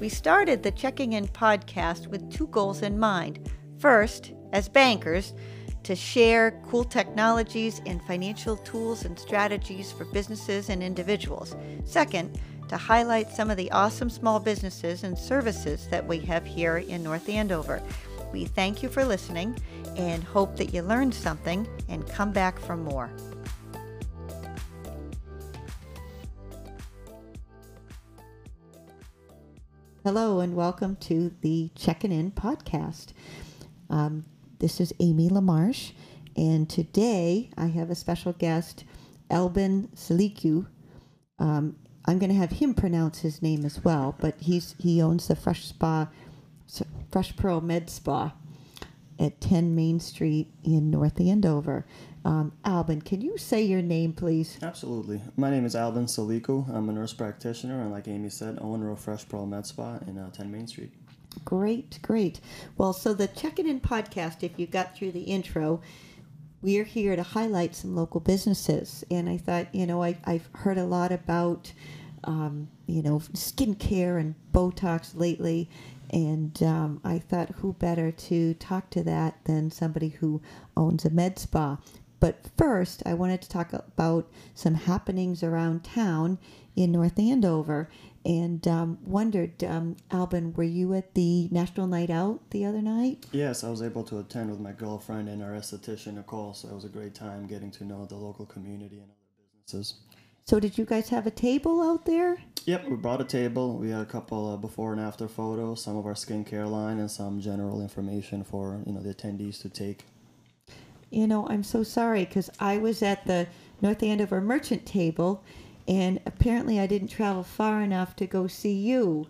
We started the Checking In podcast with two goals in mind. First, as bankers, to share cool technologies and financial tools and strategies for businesses and individuals. Second, to highlight some of the awesome small businesses and services that we have here in North Andover. We thank you for listening and hope that you learned something and come back for more. Hello, and welcome to the Checking In podcast. Um, this is Amy LaMarche, and today I have a special guest, Elbin Saliku. Um, I'm going to have him pronounce his name as well, but he's he owns the Fresh Spa, Fresh Pearl Med Spa at 10 Main Street in North Andover. Um, Albin, can you say your name, please? Absolutely. My name is Albin Saliku. I'm a nurse practitioner, and like Amy said, owner of Fresh Pearl Med Spa in uh, 10 Main Street. Great, great. Well, so the Checking In podcast, if you got through the intro, we're here to highlight some local businesses. And I thought, you know, I, I've heard a lot about, um, you know, skincare and Botox lately. And um, I thought, who better to talk to that than somebody who owns a med spa? But first, I wanted to talk about some happenings around town in North Andover and um, wondered, um, Albin, were you at the National Night Out the other night? Yes, I was able to attend with my girlfriend and our esthetician, Nicole. So it was a great time getting to know the local community and other businesses. So did you guys have a table out there? Yep, we brought a table. We had a couple of before and after photos, some of our skincare line, and some general information for you know the attendees to take you know, I'm so sorry because I was at the North Andover merchant table, and apparently I didn't travel far enough to go see you.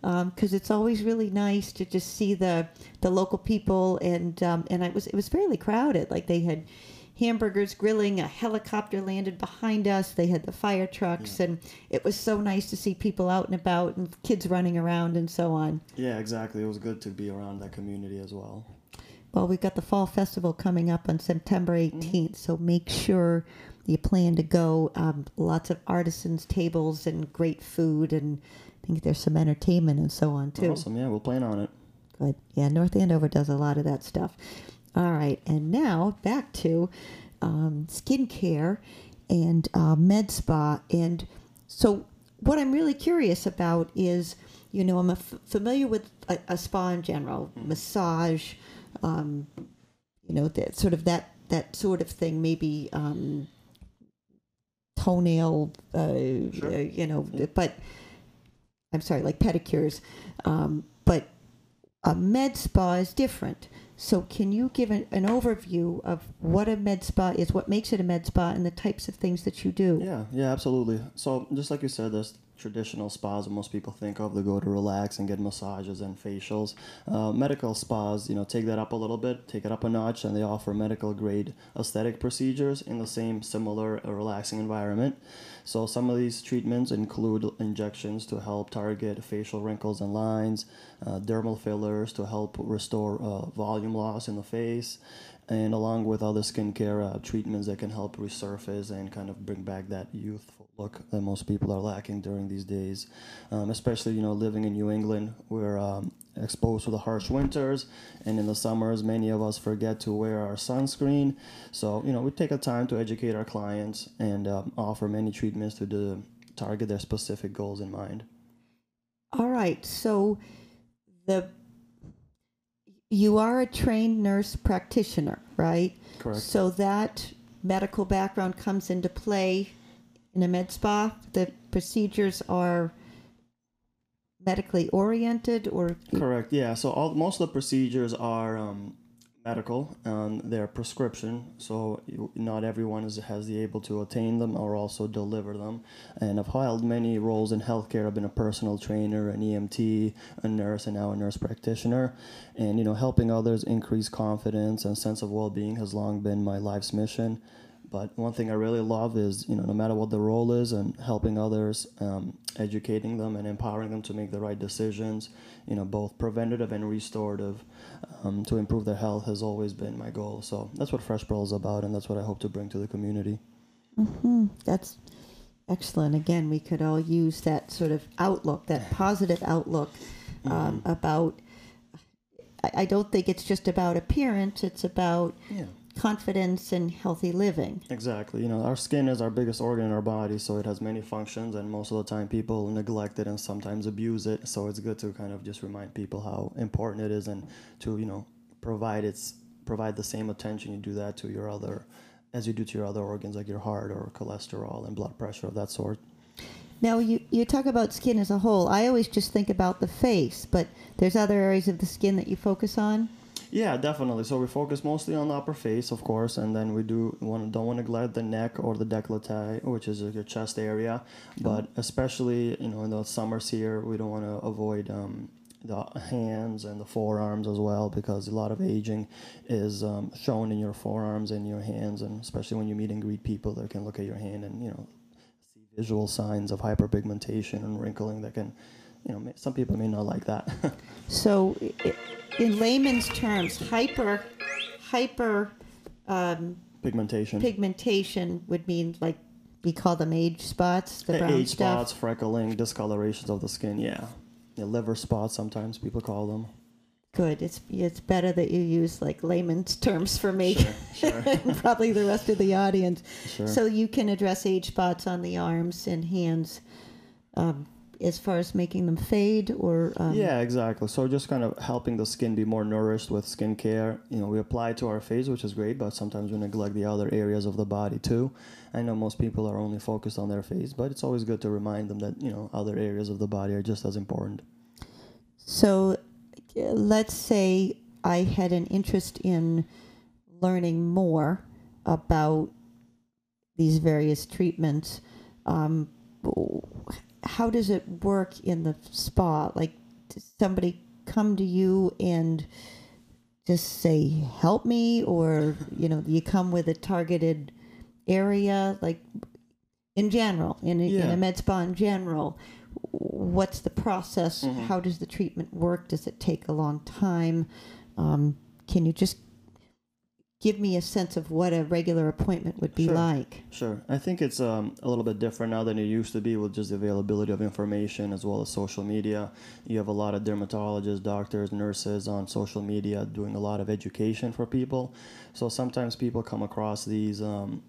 Because mm. um, it's always really nice to just see the the local people, and um, and I was it was fairly crowded. Like they had hamburgers grilling, a helicopter landed behind us. They had the fire trucks, yeah. and it was so nice to see people out and about and kids running around and so on. Yeah, exactly. It was good to be around that community as well. Well, we've got the Fall Festival coming up on September 18th, mm-hmm. so make sure you plan to go. Um, lots of artisans' tables and great food, and I think there's some entertainment and so on, too. Awesome. Yeah, we'll plan on it. Good. Yeah, North Andover does a lot of that stuff. All right, and now back to um, skincare and uh, med spa. And so, what I'm really curious about is, you know, I'm f- familiar with a, a, spa in general, mm-hmm. massage, um, you know, that sort of that that sort of thing. Maybe um, toenail, uh, sure. uh, you know, but I'm sorry, like pedicures. Um, but a med spa is different. So, can you give an, an, overview of what a med spa is, what makes it a med spa, and the types of things that you do? Yeah, yeah, absolutely. So, just like you said, there's traditional spas most people think of. They go to relax and get massages and facials. Uh, medical spas, you know, take that up a little bit, take it up a notch, and they offer medical grade aesthetic procedures in the same similar uh, relaxing environment. So some of these treatments include injections to help target facial wrinkles and lines, uh, dermal fillers to help restore uh, volume loss in the face, and along with other skincare uh, treatments that can help resurface and kind of bring back that youthful look that most people are lacking during these days, um, especially you know living in New England, we're um, exposed to the harsh winters, and in the summers, many of us forget to wear our sunscreen. So you know we take a time to educate our clients and um, offer many treatments to the, target their specific goals in mind. All right, so the you are a trained nurse practitioner, right? Correct. So that medical background comes into play in a med spa, the procedures are medically oriented or correct yeah so all most of the procedures are um, medical and they're prescription so not everyone is, has the able to attain them or also deliver them. And i've held many roles in healthcare. I've been a personal trainer an emt a nurse and now a nurse practitioner. And you know helping others increase confidence and sense of well-being has long been my life's mission but one thing I really love is, you know, no matter what the role is, and helping others, um, educating them, and empowering them to make the right decisions, you know, both preventative and restorative, um, to improve their health has always been my goal. So that's what Fresh Pearl is about, and that's what I hope to bring to the community. Mm-hmm. That's Excellent. Again, we could all use that sort of outlook, that positive outlook um, about. I, I don't think it's just about appearance. It's about Yeah. Confidence and healthy living. Exactly. You know, our skin is our biggest organ in our body, so it has many functions, and most of the time people neglect it and sometimes abuse it. So it's good to kind of just remind people how important it is, and to you know provide its provide the same attention you do that to your other, as you do to your other organs like your heart or cholesterol and blood pressure of that sort. Now, you, you talk about skin as a whole. I always just think about the face, but there's other areas of the skin that you focus on. Yeah, definitely. So we focus mostly on the upper face, of course, and then we do want don't want to glide the neck or the décolleté, which is your chest area. But especially, you know, in the summers here, we don't want to avoid um, the hands and the forearms as well, because a lot of aging is um, shown in your forearms and your hands, and especially when you meet and greet people, they can look at your hand and you know see visual signs of hyperpigmentation and wrinkling that can, you know, some people may not like that. So, in layman's terms, hyper hyper um, Pigmentation. pigmentation would mean like we call them age spots, the brown age stuff. spots, freckling, discolorations of the skin. Yeah, yeah, liver spots. Sometimes people call them. Good. It's it's better that you use like layman's terms for me, Sure, and probably the rest of the audience. Sure. So you can address age spots on the arms and hands, um, as far as making them fade or um, yeah, exactly. So just kind of helping the skin be more nourished with skincare. You know, we apply to our face, which is great, but sometimes we neglect the other areas of the body too. I know most people are only focused on their face, but it's always good to remind them that you know other areas of the body are just as important. So, let's say I had an interest in learning more about these various treatments. Um, how does it work in the spa? Like, does somebody come to you and just say, "Help me," or you know, you come with a targeted area, like in general, in a, in Yeah. a med spa in general what's the process? How does the treatment work? Does it take a long time? Um, can you just give me a sense of what a regular appointment would be Sure. like? Sure. I think it's um, a little bit different now than it used to be with just the availability of information as well as social media. You have a lot of dermatologists, doctors, nurses on social media doing a lot of education for people. So sometimes people come across these um,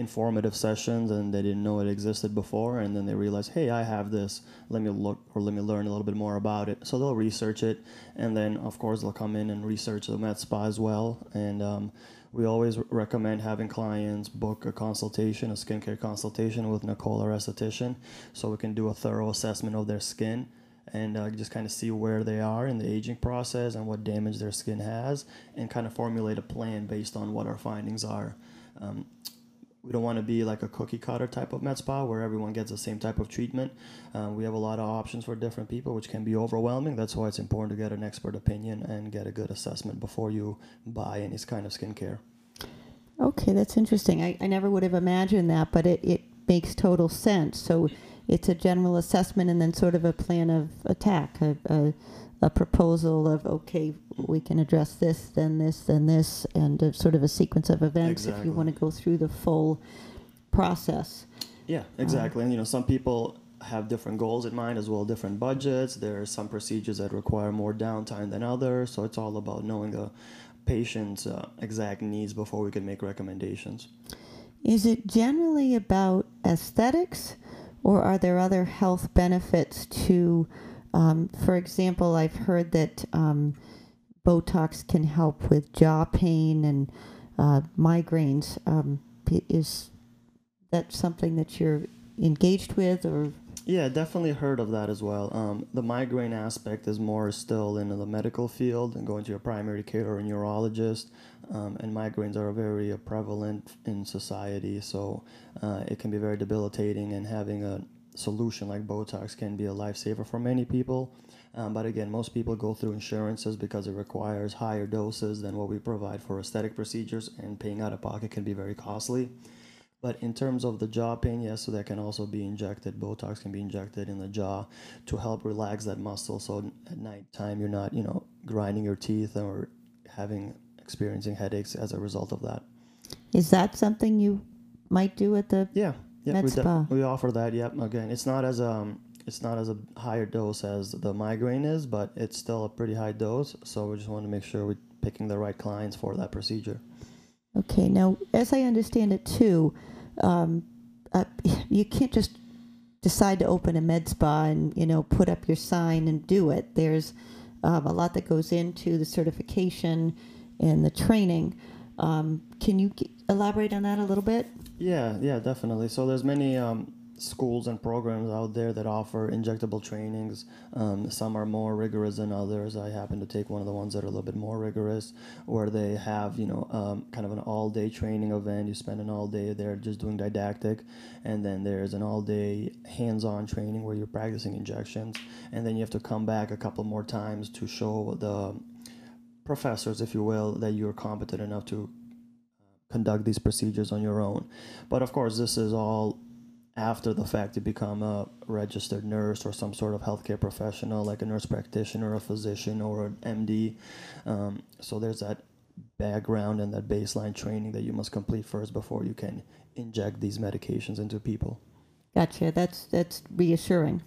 informative sessions and they didn't know it existed before. And then they realize hey i have this. Let me look or let me learn a little bit more about it. So they'll research it. And then of course they'll come in and research the med spa as well. And um, we always recommend having clients book a consultation a skincare consultation with nicole our esthetician so we can do a thorough assessment of their skin and uh, just kind of see where they are in the aging process and what damage their skin has and kind of formulate a plan based on what our findings are. Um, we don't want to be like a cookie cutter type of med spa where everyone gets the same type of treatment. Uh, we have a lot of options for different people, which can be overwhelming. That's why it's important to get an expert opinion and get a good assessment before you buy any kind of skincare. Okay, that's interesting. I, I never would have imagined that, but it, it makes total sense. So it's a general assessment and then sort of a plan of attack, a, a, a proposal of, okay, we can address this, then this, then this, and a, sort of a sequence of events if Exactly. you want to go through the full process. Yeah, exactly. And you know, some people have different goals in mind as well, different budgets. There are some procedures that require more downtime than others. So it's all about knowing the patient's uh, exact needs before we can make recommendations. Is it generally about aesthetics, or are there other health benefits to, um, for example, I've heard that um, Botox can help with jaw pain and uh, migraines. Um, is that something that you're engaged with, or Yeah, definitely heard of that as well. Um, the migraine aspect is more still in the medical field and going to your primary care or neurologist. Um, and migraines are very prevalent in society, so uh, it can be very debilitating. And having a solution like Botox can be a lifesaver for many people. Um, but again, most people go through insurances because it requires higher doses than what we provide for aesthetic procedures, and paying out of pocket can be very costly. But in terms of the jaw pain, yes, so that can also be injected. Botox can be injected in the jaw to help relax that muscle. So at nighttime, you're not, you know, grinding your teeth or having experiencing headaches as a result of that. is that something you might do at the Yeah, Yep, Med we, spa. we offer that. Yep. Again, it's not as um, it's not as a higher dose as the migraine is, but it's still a pretty high dose. So we just want to make sure we're picking the right clients for that procedure. Okay, now as I understand it too, um, uh, you can't just decide to open a med spa and you know put up your sign and do it. There's um, a lot that goes into the certification and the training. Um, can you elaborate on that a little bit? Yeah, yeah, definitely. So there's many um, schools and programs out there that offer injectable trainings. Um, some are more rigorous than others. I happen to take one of the ones that are a little bit more rigorous, where they have you know um, kind of an all-day training event. You spend an all day there just doing didactic, and then there's an all-day hands-on training where you're practicing injections, and then you have to come back a couple more times to show the professors, if you will, that you're competent enough to conduct these procedures on your own. But of course, this is all after the fact to become a registered nurse or some sort of healthcare professional, like a nurse practitioner, a physician, or an MD. Um, so there's that background and that baseline training that you must complete first before you can inject these medications into people. Gotcha. That's that's reassuring.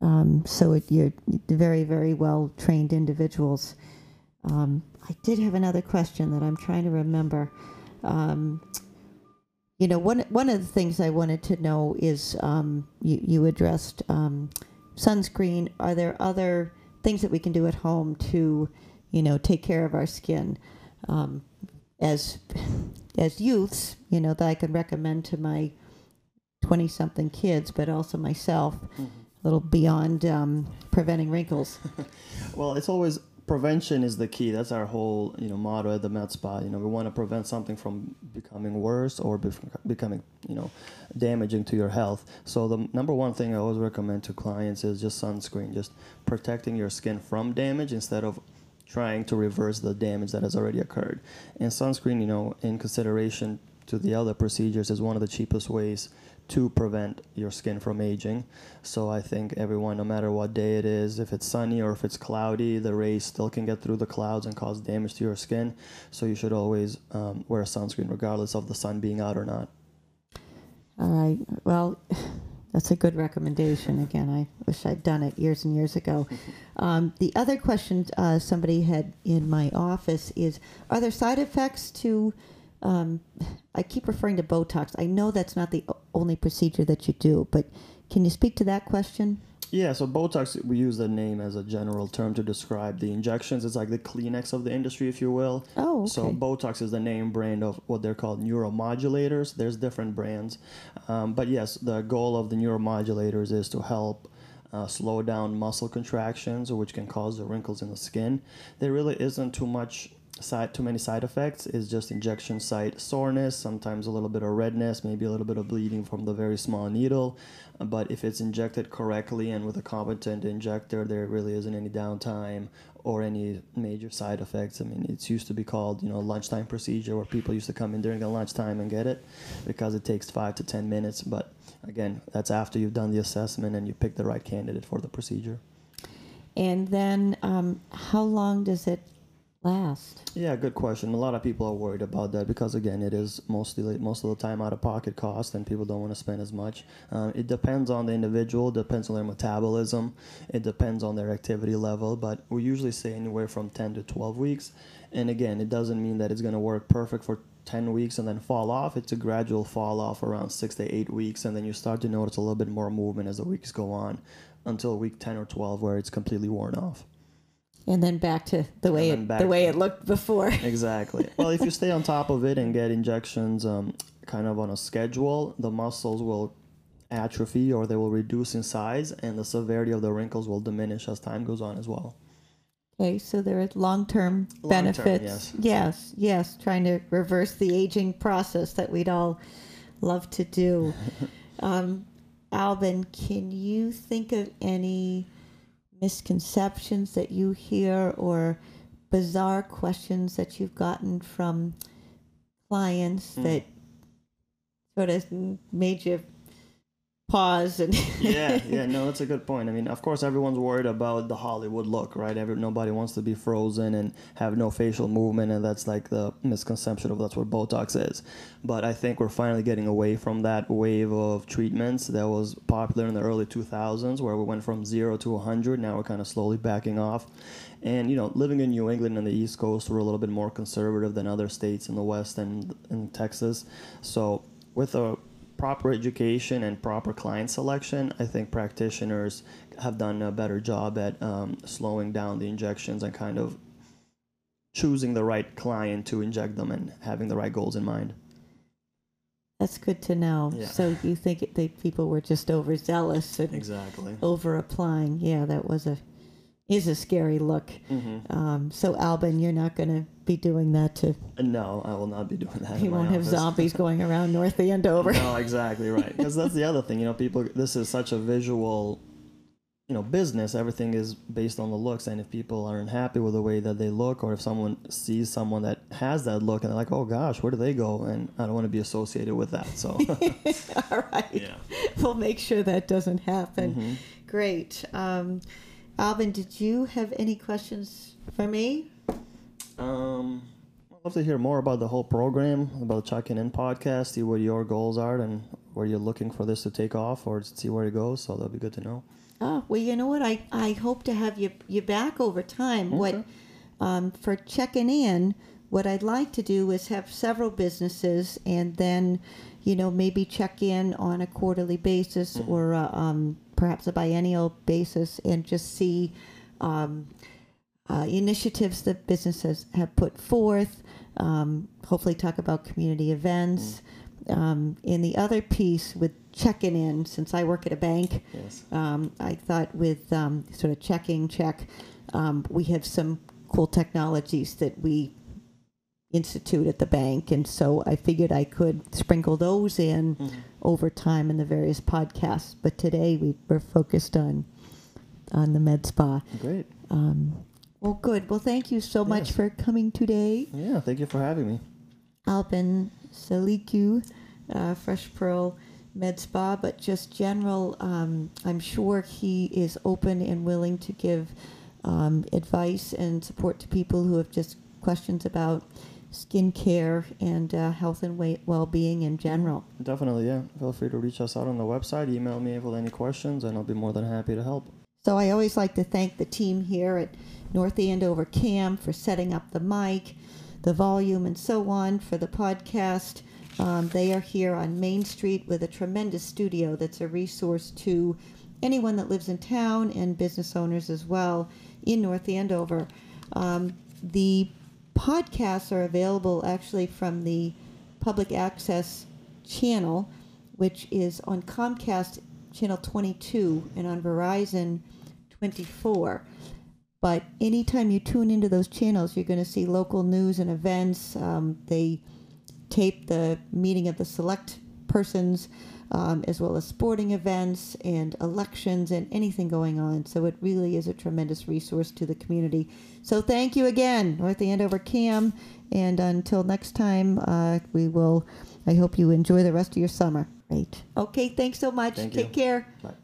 Um, so it, you're very very well trained individuals. Um, I did have another question that I'm trying to remember. Um, you know, one one of the things I wanted to know is um, you you addressed um, sunscreen. Are there other things that we can do at home to, you know, take care of our skin? Um, as as youths, you know, that I could recommend to my twenty something kids, but also myself, a little beyond um, preventing wrinkles. Well, it's always prevention is the key. That's our whole you know motto at the Med Spa. You know, we want to prevent something from becoming worse or bef- becoming you know damaging to your health. So the number one thing I always recommend to clients is just sunscreen, just protecting your skin from damage instead of trying to reverse the damage that has already occurred. And sunscreen, you know, in consideration to the other procedures, is one of the cheapest ways to prevent your skin from aging. So I think everyone, no matter what day it is, if it's sunny or if it's cloudy, the rays still can get through the clouds and cause damage to your skin. So you should always um, wear sunscreen, regardless of the sun being out or not. All right. Well, that's a good recommendation. Again, I wish I'd done it years and years ago. Um, the other question uh, somebody had in my office is Are there side effects to? Um, I keep referring to Botox. I know that's not the only procedure that you do, but can you speak to that question? Yeah, so Botox, we use the name as a general term to describe the injections. It's like the Kleenex of the industry, if you will. Oh, okay. So Botox is the name brand of what they're called neuromodulators. There's different brands, um, but yes, the goal of the neuromodulators is to help uh, slow down muscle contractions, which can cause the wrinkles in the skin. There really isn't too much side too many side effects. is just injection site soreness, sometimes a little bit of redness, maybe a little bit of bleeding from the very small needle. But if it's injected correctly and with a competent injector, there really isn't any downtime or any major side effects. I mean, it's used to be called, you know, lunchtime procedure where people used to come in during the lunchtime and get it because it takes five to ten minutes. But again, that's after you've done the assessment and you pick the right candidate for the procedure. And then, um, how long does it last? Yeah, good question. A lot of people are worried about that because again, it is mostly most of the time out of pocket cost, and people don't want to spend as much. Um, it depends on the individual, depends on their metabolism, it depends on their activity level, but we usually say anywhere from ten to twelve weeks. And again, it doesn't mean that it's going to work perfect for 10 weeks and then fall off. It's a gradual fall off around six to eight weeks, and then you start to notice a little bit more movement as the weeks go on until week 10 or 12 where it's completely worn off. And then back to the way it, the way it looked before. Exactly. well, if you stay on top of it and get injections um, kind of on a schedule, the muscles will atrophy or they will reduce in size, and the severity of the wrinkles will diminish as time goes on as well. Okay, so there are long-term Long-term, benefits. yes. yes, yes, trying to reverse the aging process that we'd all love to do. um, Albin, can you think of any misconceptions that you hear or bizarre questions that you've gotten from clients Hmm. that sort of made you pause and yeah, yeah, no, that's a good point. I mean, of course, everyone's worried about the Hollywood look, right? Every, nobody wants to be frozen and have no facial movement, and that's like the misconception of that's what Botox is. But I think we're finally getting away from that wave of treatments that was popular in the early 2000s, where we went from zero to 100. Now we're kind of slowly backing off. And you know, living in New England and the East Coast, we're a little bit more conservative than other states in the West and in Texas. So with a proper education and proper client selection, I think practitioners have done a better job at um, slowing down the injections and kind of choosing the right client to inject them and having the right goals in mind. That's good to know. Yeah. So you think it, the people were just overzealous and Exactly. over applying? Yeah, that was a is a scary look. hmm Um, so Albin, you're not going to be doing that to. No, I will not be doing that. My won't have zombies going around North Andover. No, exactly right. Because that's the other thing. You know, people. This is such a visual, you know, business. Everything is based on the looks, and if people aren't happy with the way that they look, or if someone sees someone that has that look and they're like, "Oh gosh, where do they go?" and I don't want to be associated with that. So, All right. yeah. We'll make sure that doesn't happen. Mhm. Great. Um, Albin, did you have any questions for me? Um, I'd love to hear more about the whole program, about checking in podcast, see what your goals are, and where you're looking for this to take off, or see where it goes. So that'd be good to know. Oh, well, you know what? I, I hope to have you you back over time. What um, for checking in? What I'd like to do is have several businesses, and then, you know, maybe check in on a quarterly basis or a, um, perhaps a biennial basis, and just see um, uh, initiatives that businesses have put forth. Um, hopefully, talk about community events. Um, and the other piece with checking in, since I work at a bank, Yes. um, I thought with um, sort of checking check, um, we have some cool technologies that we institute at the bank, and so I figured I could sprinkle those in Mhm. over time in the various podcasts. But today we were focused on on the med spa. Great. Um, well, good. Well, thank you so much for coming today. Yeah. Thank you for having me. Albin Saliku, uh, Fresh Pearl Med Spa, but just general, um, I'm sure he is open and willing to give um, advice and support to people who have just questions about skincare and uh, health and weight well-being in general. Definitely, yeah. Feel free to reach us out on the website, email me with any questions, and I'll be more than happy to help. So I always like to thank the team here at North Andover Cam for setting up the mic, the volume, and so on for the podcast. Um, they are here on Main Street with a tremendous studio that's a resource to anyone that lives in town and business owners as well in North Andover. Um, the podcasts are available actually from the public access channel, which is on Comcast channel 22 and on Verizon 24. But anytime you tune into those channels, you're going to see local news and events. Um, they tape the meeting of the select persons, um, as well as sporting events and elections and anything going on. So it really is a tremendous resource to the community. So thank you again, North Andover Cam. And until next time, uh, we will. I hope you enjoy the rest of your summer. Great. Okay. Thanks so much. Thank Take you. care. Bye.